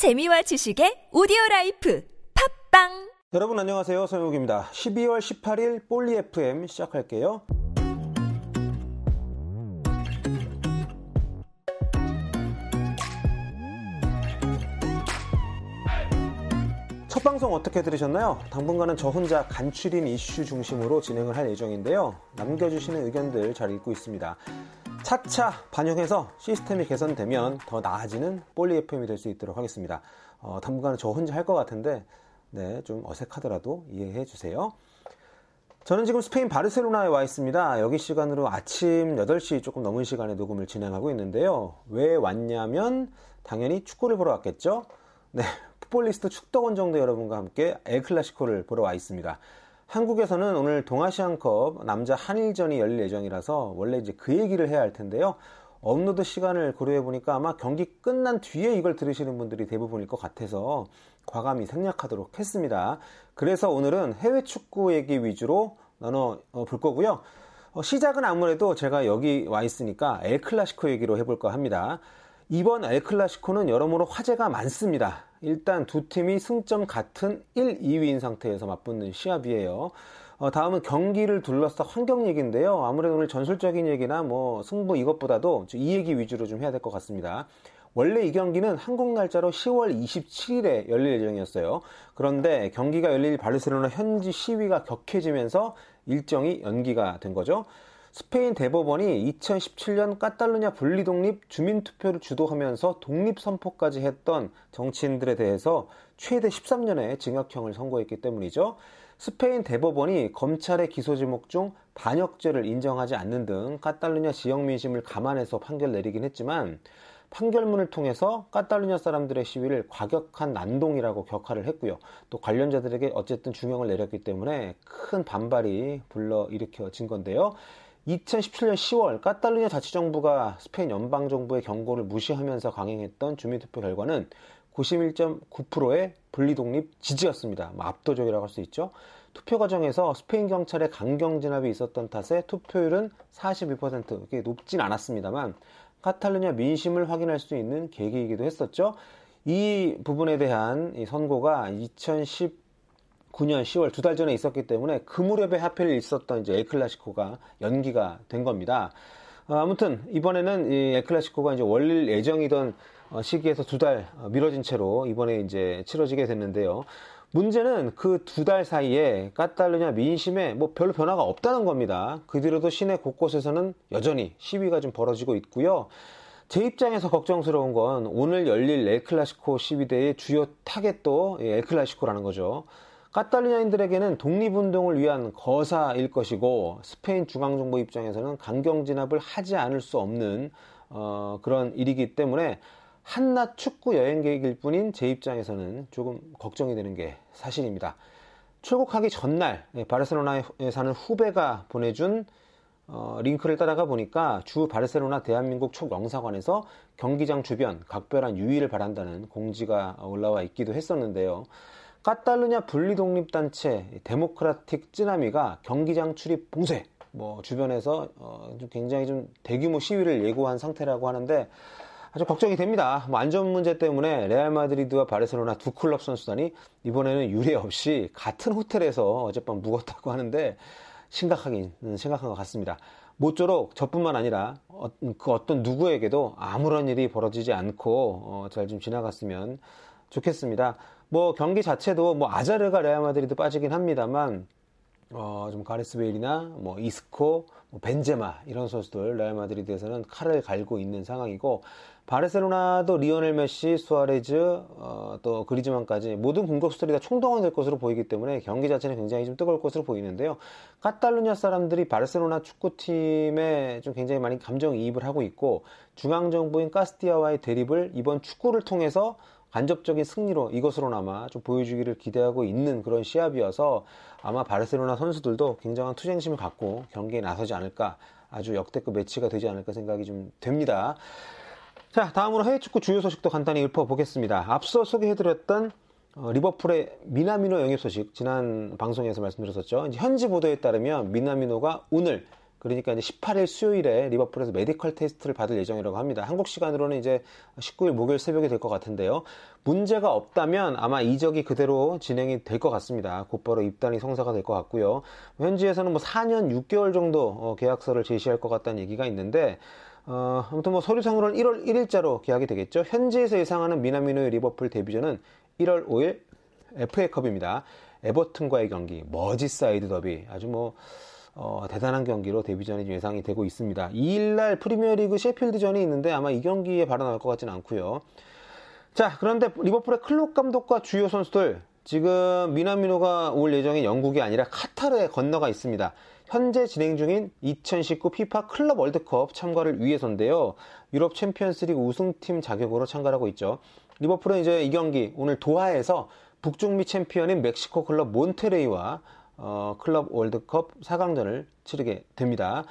재미와 지식의 오디오 라이프 팟빵 여러분 안녕하세요. 서형욱입니다. 12월 18일 볼리 FM 시작할게요. 첫 방송 어떻게 들으셨나요? 당분간은 저 혼자 간추린 이슈 중심으로 진행을 할 예정인데요. 남겨주시는 의견들 잘 읽고 있습니다. 차차 반영해서 시스템이 개선되면 더 나아지는 볼리 FM이 될 수 있도록 하겠습니다. 어, 당분간은 저 혼자 할 것 같은데, 네, 좀 어색하더라도 이해해 주세요. 저는 지금 스페인 바르셀로나에 와 있습니다. 여기 시간으로 아침 8시 조금 넘은 시간에 녹음을 진행하고 있는데요. 왜 왔냐면, 당연히 축구를 보러 왔겠죠? 네, 풋볼리스트 축덕원 정도 여러분과 함께 엘클라시코를 보러 와 있습니다. 한국에서는 오늘 동아시안컵 남자 한일전이 열릴 예정이라서 원래 이제 그 얘기를 해야 할 텐데요. 업로드 시간을 고려해 보니까 아마 경기 끝난 뒤에 이걸 들으시는 분들이 대부분일 것 같아서 과감히 생략하도록 했습니다. 그래서 오늘은 해외 축구 얘기 위주로 나눠 어, 볼 거고요. 어, 시작은 아무래도 제가 여기 와 있으니까 엘클라시코 얘기로 해볼까 합니다. 이번 엘클라시코는 여러모로 화제가 많습니다. 일단 두 팀이 승점 같은 1, 2위인 상태에서 맞붙는 시합이에요. 어, 다음은 경기를 둘러싸 환경 얘기인데요. 아무래도 오늘 전술적인 얘기나 뭐 승부 이것보다도 이 얘기 위주로 좀 해야 될 것 같습니다. 원래 이 경기는 한국 날짜로 10월 27일에 열릴 예정이었어요. 그런데 경기가 열릴 바르셀로나 현지 시위가 격해지면서 일정이 연기가 된 거죠. 스페인 대법원이 2017년 까탈루냐 분리 독립 주민 투표를 주도하면서 독립 선포까지 했던 정치인들에 대해서 최대 13년의 징역형을 선고했기 때문이죠. 스페인 대법원이 검찰의 기소 제목 중 반역죄를 인정하지 않는 등 까탈루냐 지역 민심을 감안해서 판결 내리긴 했지만 판결문을 통해서 까탈루냐 사람들의 시위를 과격한 난동이라고 격하를 했고요. 또 관련자들에게 어쨌든 중형을 내렸기 때문에 큰 반발이 불러 일으켜진 건데요. 2017년 10월 까탈루냐 자치정부가 스페인 연방정부의 경고를 무시하면서 강행했던 주민투표 결과는 91.9%의 분리독립 지지였습니다. 뭐 압도적이라고 할 수 있죠. 투표 과정에서 스페인 경찰의 강경 진압이 있었던 탓에 투표율은 42%, 이게 높진 않았습니다만 카탈루냐 민심을 확인할 수 있는 계기이기도 했었죠. 이 부분에 대한 이 선고가 2010 9년 10월 두 달 전에 있었기 때문에 그 무렵에 하필 있었던 이제 엘클라시코가 연기가 된 겁니다. 어, 아무튼 이번에는 이 엘클라시코가 이제 원래 예정이던 어, 시기에서 두 달 미뤄진 채로 이번에 이제 치러지게 됐는데요. 문제는 그 두 달 사이에 까탈루냐 민심에 뭐 별로 변화가 없다는 겁니다. 그 뒤로도 시내 곳곳에서는 여전히 시위가 좀 벌어지고 있고요. 제 입장에서 걱정스러운 건 오늘 열릴 엘클라시코 시위대의 주요 타겟도 엘클라시코라는 거죠. 카탈루냐인들에게는 독립운동을 위한 거사일 것이고 스페인 중앙정부 입장에서는 강경 진압을 하지 않을 수 없는 어, 그런 일이기 때문에 한낮 축구 여행 계획일 뿐인 제 입장에서는 조금 걱정이 되는 게 사실입니다. 출국하기 전날 예, 바르셀로나에 사는 후배가 보내준 어, 링크를 따라가 보니까 주 바르셀로나 대한민국 촉영사관에서 경기장 주변 각별한 유의를 바란다는 공지가 올라와 있기도 했었는데요. 까탈루냐 분리독립단체 데모크라틱 찌나미가 경기장 출입 봉쇄, 뭐 주변에서 어, 굉장히 좀 대규모 시위를 예고한 상태라고 하는데 아주 걱정이 됩니다. 뭐 안전 문제 때문에 레알 마드리드와 바르셀로나 두 클럽 선수단이 이번에는 유례 없이 같은 호텔에서 어젯밤 묵었다고 하는데 심각하긴 심각한 것 같습니다. 모쪼록 저뿐만 아니라 어, 그 어떤 누구에게도 아무런 일이 벌어지지 않고 어, 잘 좀 지나갔으면 좋겠습니다. 뭐 경기 자체도 뭐 아자르가 레알 마드리드 빠지긴 합니다만 어, 좀 가레스 베일이나 뭐 이스코, 뭐 벤제마 이런 선수들 레알 마드리드에서는 칼을 갈고 있는 상황이고 바르셀로나도 리오넬 메시, 수아레즈, 어, 또 그리즈만까지 모든 공격수들이 다 총동원될 것으로 보이기 때문에 경기 자체는 굉장히 좀 뜨거울 것으로 보이는데요. 카탈루냐 사람들이 바르셀로나 축구팀에 좀 굉장히 많이 감정이입을 하고 있고 중앙정부인 카스티아와의 대립을 이번 축구를 통해서 간접적인 승리로 이것으로나마 좀 보여주기를 기대하고 있는 그런 시합이어서 아마 바르셀로나 선수들도 굉장한 투쟁심을 갖고 경기에 나서지 않을까 아주 역대급 매치가 되지 않을까 생각이 좀 됩니다. 자, 다음으로 해외 축구 주요 소식도 간단히 읊어보겠습니다. 앞서 소개해드렸던 어, 리버풀의 미나미노 영입 소식 지난 방송에서 말씀드렸었죠. 현지 보도에 따르면 미나미노가 오늘 그러니까 이제 18일 수요일에 리버풀에서 메디컬 테스트를 받을 예정이라고 합니다. 한국 시간으로는 이제 19일 목요일 새벽에 될것 같은데요. 문제가 없다면 아마 이적이 그대로 진행이 될 것 같습니다. 곧바로 입단이 성사가 될 것 같고요. 현지에서는 뭐 4년 6개월 정도 어, 계약서를 제시할 것 같다는 얘기가 있는데 어, 아무튼 뭐 서류상으로는 1월 1일자로 계약이 되겠죠. 현지에서 예상하는 미나미노의 리버풀 데뷔전은 1월 5일 FA컵입니다. 에버튼과의 경기, 머지사이드 더비 아주 뭐 어, 대단한 경기로 데뷔전이 예상이 되고 있습니다. 2일날 프리미어리그 셰필드전이 있는데 아마 이 경기에 바로 나올 것 같지는 않고요. 자, 그런데 리버풀의 클롭 감독과 주요 선수들 지금 미나미노가 올 예정인 영국이 아니라 카타르에 건너가 있습니다. 현재 진행 중인 2019 피파 클럽 월드컵 참가를 위해서인데요. 유럽 챔피언스리그 우승팀 자격으로 참가하고 있죠. 리버풀은 이제 이 경기 오늘 도하에서 북중미 챔피언인 멕시코 클럽 몬테레이와 어, 클럽 월드컵 4강전을 치르게 됩니다.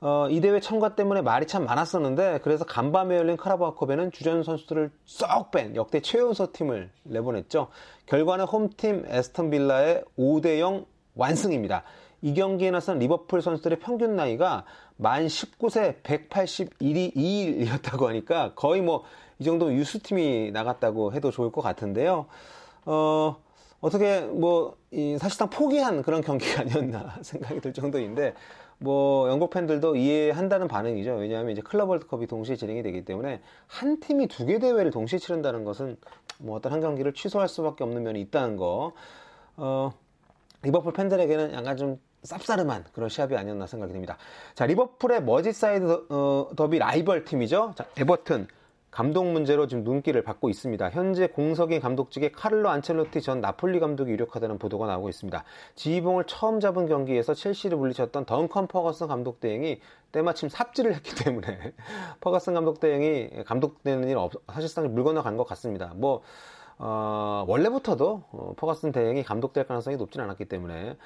어, 이 대회 참가 때문에 말이 참 많았었는데 그래서 간밤에 열린 카라바오컵에는 주전 선수들을 쏙 뺀 역대 최연소 팀을 내보냈죠. 결과는 홈팀 애스턴 빌라의 5대 0 완승입니다. 이 경기에 나선 리버풀 선수들의 평균 나이가 만 19세 181이 2일이었다고 하니까 거의 뭐 이 정도 유수팀이 나갔다고 해도 좋을 것 같은데요. 어, 어떻게 뭐 사실상 포기한 그런 경기가 아니었나 생각이 들 정도인데 뭐 영국 팬들도 이해한다는 반응이죠. 왜냐하면 이제 클럽 월드컵이 동시에 진행이 되기 때문에 한 팀이 두 개 대회를 동시에 치른다는 것은 뭐 어떤 한 경기를 취소할 수밖에 없는 면이 있다는 거. 어, 리버풀 팬들에게는 약간 좀 쌉싸름한 그런 시합이 아니었나 생각이 듭니다. 자, 리버풀의 머지사이드 어, 더비 라이벌 팀이죠. 자, 에버튼. 감독 문제로 지금 눈길을 받고 있습니다. 현재 공석인 감독직에 카를로 안첼로티 전 나폴리 감독이 유력하다는 보도가 나오고 있습니다. 지휘봉을 처음 잡은 경기에서 첼시를 물리쳤던 덩컨 퍼거슨 감독 대행이 때마침 삽질을 했기 때문에 퍼거슨 감독 대행이 감독되는 일 없, 사실상 물 건너간 것 같습니다. 뭐 어, 원래부터도 어, 퍼거슨 대행이 감독될 가능성이 높지는 않았기 때문에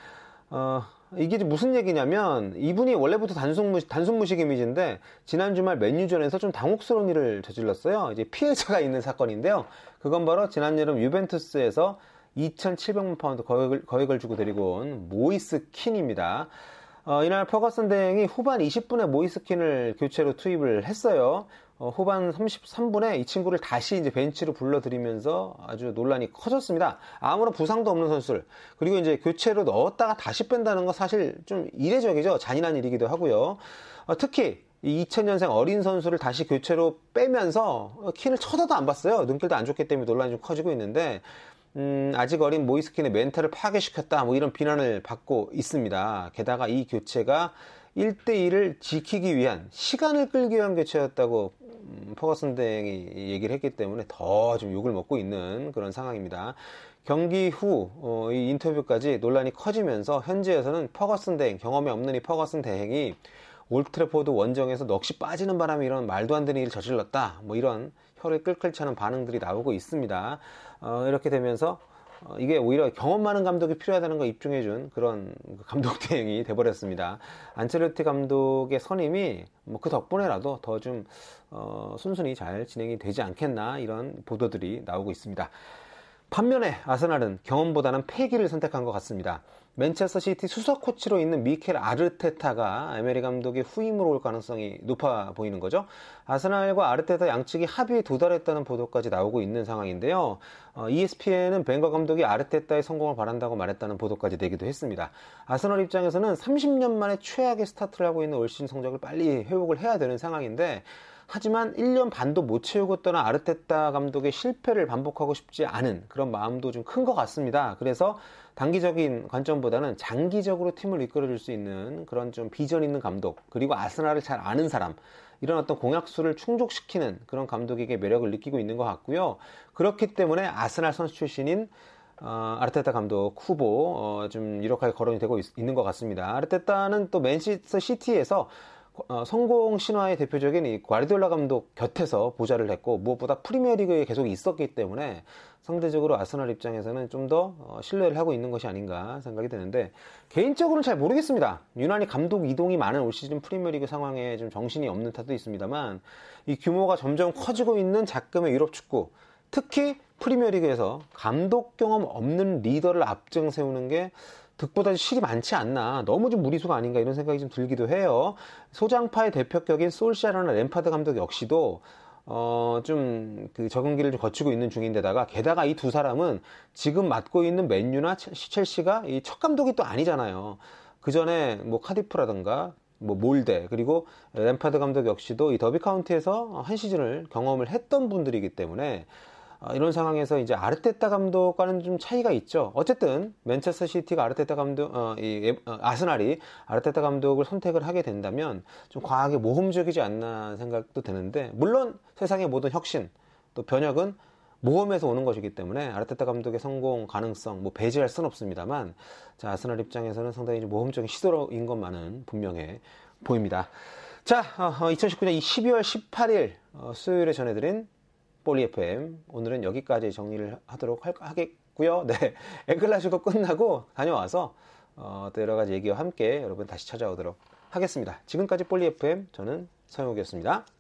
어, 이게 무슨 얘기냐면 이분이 원래부터 단순 무식, 단순 무식 이미지인데 지난 주말 맨유전에서 좀 당혹스러운 일을 저질렀어요. 이제 피해자가 있는 사건인데요. 그건 바로 지난 여름 유벤투스에서 2,700만 파운드 거액을, 거액을 주고 데리고 온 모이스 킨입니다. 어, 이날 퍼거슨 대행이 후반 20분에 모이스 킨을 교체로 투입을 했어요. 어, 후반 33분에 이 친구를 다시 이제 벤치로 불러들이면서 아주 논란이 커졌습니다. 아무런 부상도 없는 선수를 그리고 이제 교체로 넣었다가 다시 뺀다는 거 사실 좀 이례적이죠. 잔인한 일이기도 하고요. 어, 특히 이 2000년생 어린 선수를 다시 교체로 빼면서 킨을 쳐다도 안 봤어요. 눈길도 안 좋기 때문에 논란이 좀 커지고 있는데 음, 아직 어린 모이스킨의 멘탈을 파괴시켰다. 뭐 이런 비난을 받고 있습니다. 게다가 이 교체가 1대1을 지키기 위한 시간을 끌기 위한 교체였다고 음, 퍼거슨 대행이 얘기를 했기 때문에 더 좀 욕을 먹고 있는 그런 상황입니다. 경기 후, 어, 이 인터뷰까지 논란이 커지면서 현지에서는 퍼거슨 대행, 경험이 없는 이 퍼거슨 대행이 올드 트래포드 원정에서 넋이 빠지는 바람에 이런 말도 안 되는 일을 저질렀다. 뭐 이런 혀를 끌끌 차는 반응들이 나오고 있습니다. 어, 이렇게 되면서 어, 이게 오히려 경험 많은 감독이 필요하다는 걸 입증해준 그런 감독 대행이 돼버렸습니다. 안첼로티 감독의 선임이 뭐 그 덕분에라도 더좀 어, 순순히 잘 진행이 되지 않겠나 이런 보도들이 나오고 있습니다. 반면에 아스날은 경험보다는 패기를 선택한 것 같습니다. 맨체스터 시티 수석 코치로 있는 미켈 아르테타가 에메리 감독의 후임으로 올 가능성이 높아 보이는 거죠. 아스날과 아르테타 양측이 합의에 도달했다는 보도까지 나오고 있는 상황인데요. 어, ESPN은 벵거 감독이 아르테타의 성공을 바란다고 말했다는 보도까지 내기도 했습니다. 아스날 입장에서는 30년 만에 최악의 스타트를 하고 있는 올 시즌 성적을 빨리 회복을 해야 되는 상황인데 하지만 1년 반도 못 채우고 떠난 아르테타 감독의 실패를 반복하고 싶지 않은 그런 마음도 좀 큰 것 같습니다. 그래서 단기적인 관점보다는 장기적으로 팀을 이끌어줄 수 있는 그런 좀 비전 있는 감독, 그리고 아스날을 잘 아는 사람, 이런 어떤 공약수를 충족시키는 그런 감독에게 매력을 느끼고 있는 것 같고요. 그렇기 때문에 아스날 선수 출신인 어, 아르테타 감독 후보 어, 좀 유력하게 거론이 되고 있, 있는 것 같습니다. 아르테타는 또 맨시스터 시티에서 어, 성공 신화의 대표적인 이 과리돌라 감독 곁에서 보좌를 했고 무엇보다 프리미어리그에 계속 있었기 때문에 상대적으로 아스날 입장에서는 좀더 어, 신뢰를 하고 있는 것이 아닌가 생각이 드는데 개인적으로는 잘 모르겠습니다. 유난히 감독 이동이 많은 올 시즌 프리미어리그 상황에 좀 정신이 없는 탓도 있습니다만 이 규모가 점점 커지고 있는 작금의 유럽 축구 특히 프리미어리그에서 감독 경험 없는 리더를 앞장 세우는 게 득보다 실이 많지 않나. 너무 좀 무리수가 아닌가 이런 생각이 좀 들기도 해요. 소장파의 대표격인 솔샤르나 램파드 감독 역시도 어, 좀, 그 적응기를 좀 거치고 있는 중인데다가, 게다가 이 두 사람은 지금 맡고 있는 맨유나 첼시가 이 첫 감독이 또 아니잖아요. 그 전에 뭐 카디프라든가, 뭐 몰데, 그리고 램파드 감독 역시도 이 더비 카운티에서 한 시즌을 경험을 했던 분들이기 때문에, 어, 이런 상황에서 이제 아르테타 감독과는 좀 차이가 있죠. 어쨌든 맨체스터 시티가 아르테타 감독, 어, 이 어, 아스날이 아르테타 감독을 선택을 하게 된다면 좀 과하게 모험적이지 않나 생각도 드는데 물론 세상의 모든 혁신 또 변혁은 모험에서 오는 것이기 때문에 아르테타 감독의 성공 가능성 뭐 배제할 수는 없습니다만 자 아스날 입장에서는 상당히 좀 모험적인 시도인 것만은 분명해 보입니다. 자, 어, 2019년 12월 18일 어, 수요일에 전해드린 볼리 FM 오늘은 여기까지 정리를 하도록 할, 하겠고요. 네, 앵클라시고 끝나고 다녀와서 어, 또 여러 가지 얘기와 함께 여러분 다시 찾아오도록 하겠습니다. 지금까지 볼리 FM 저는 서영욱이었습니다.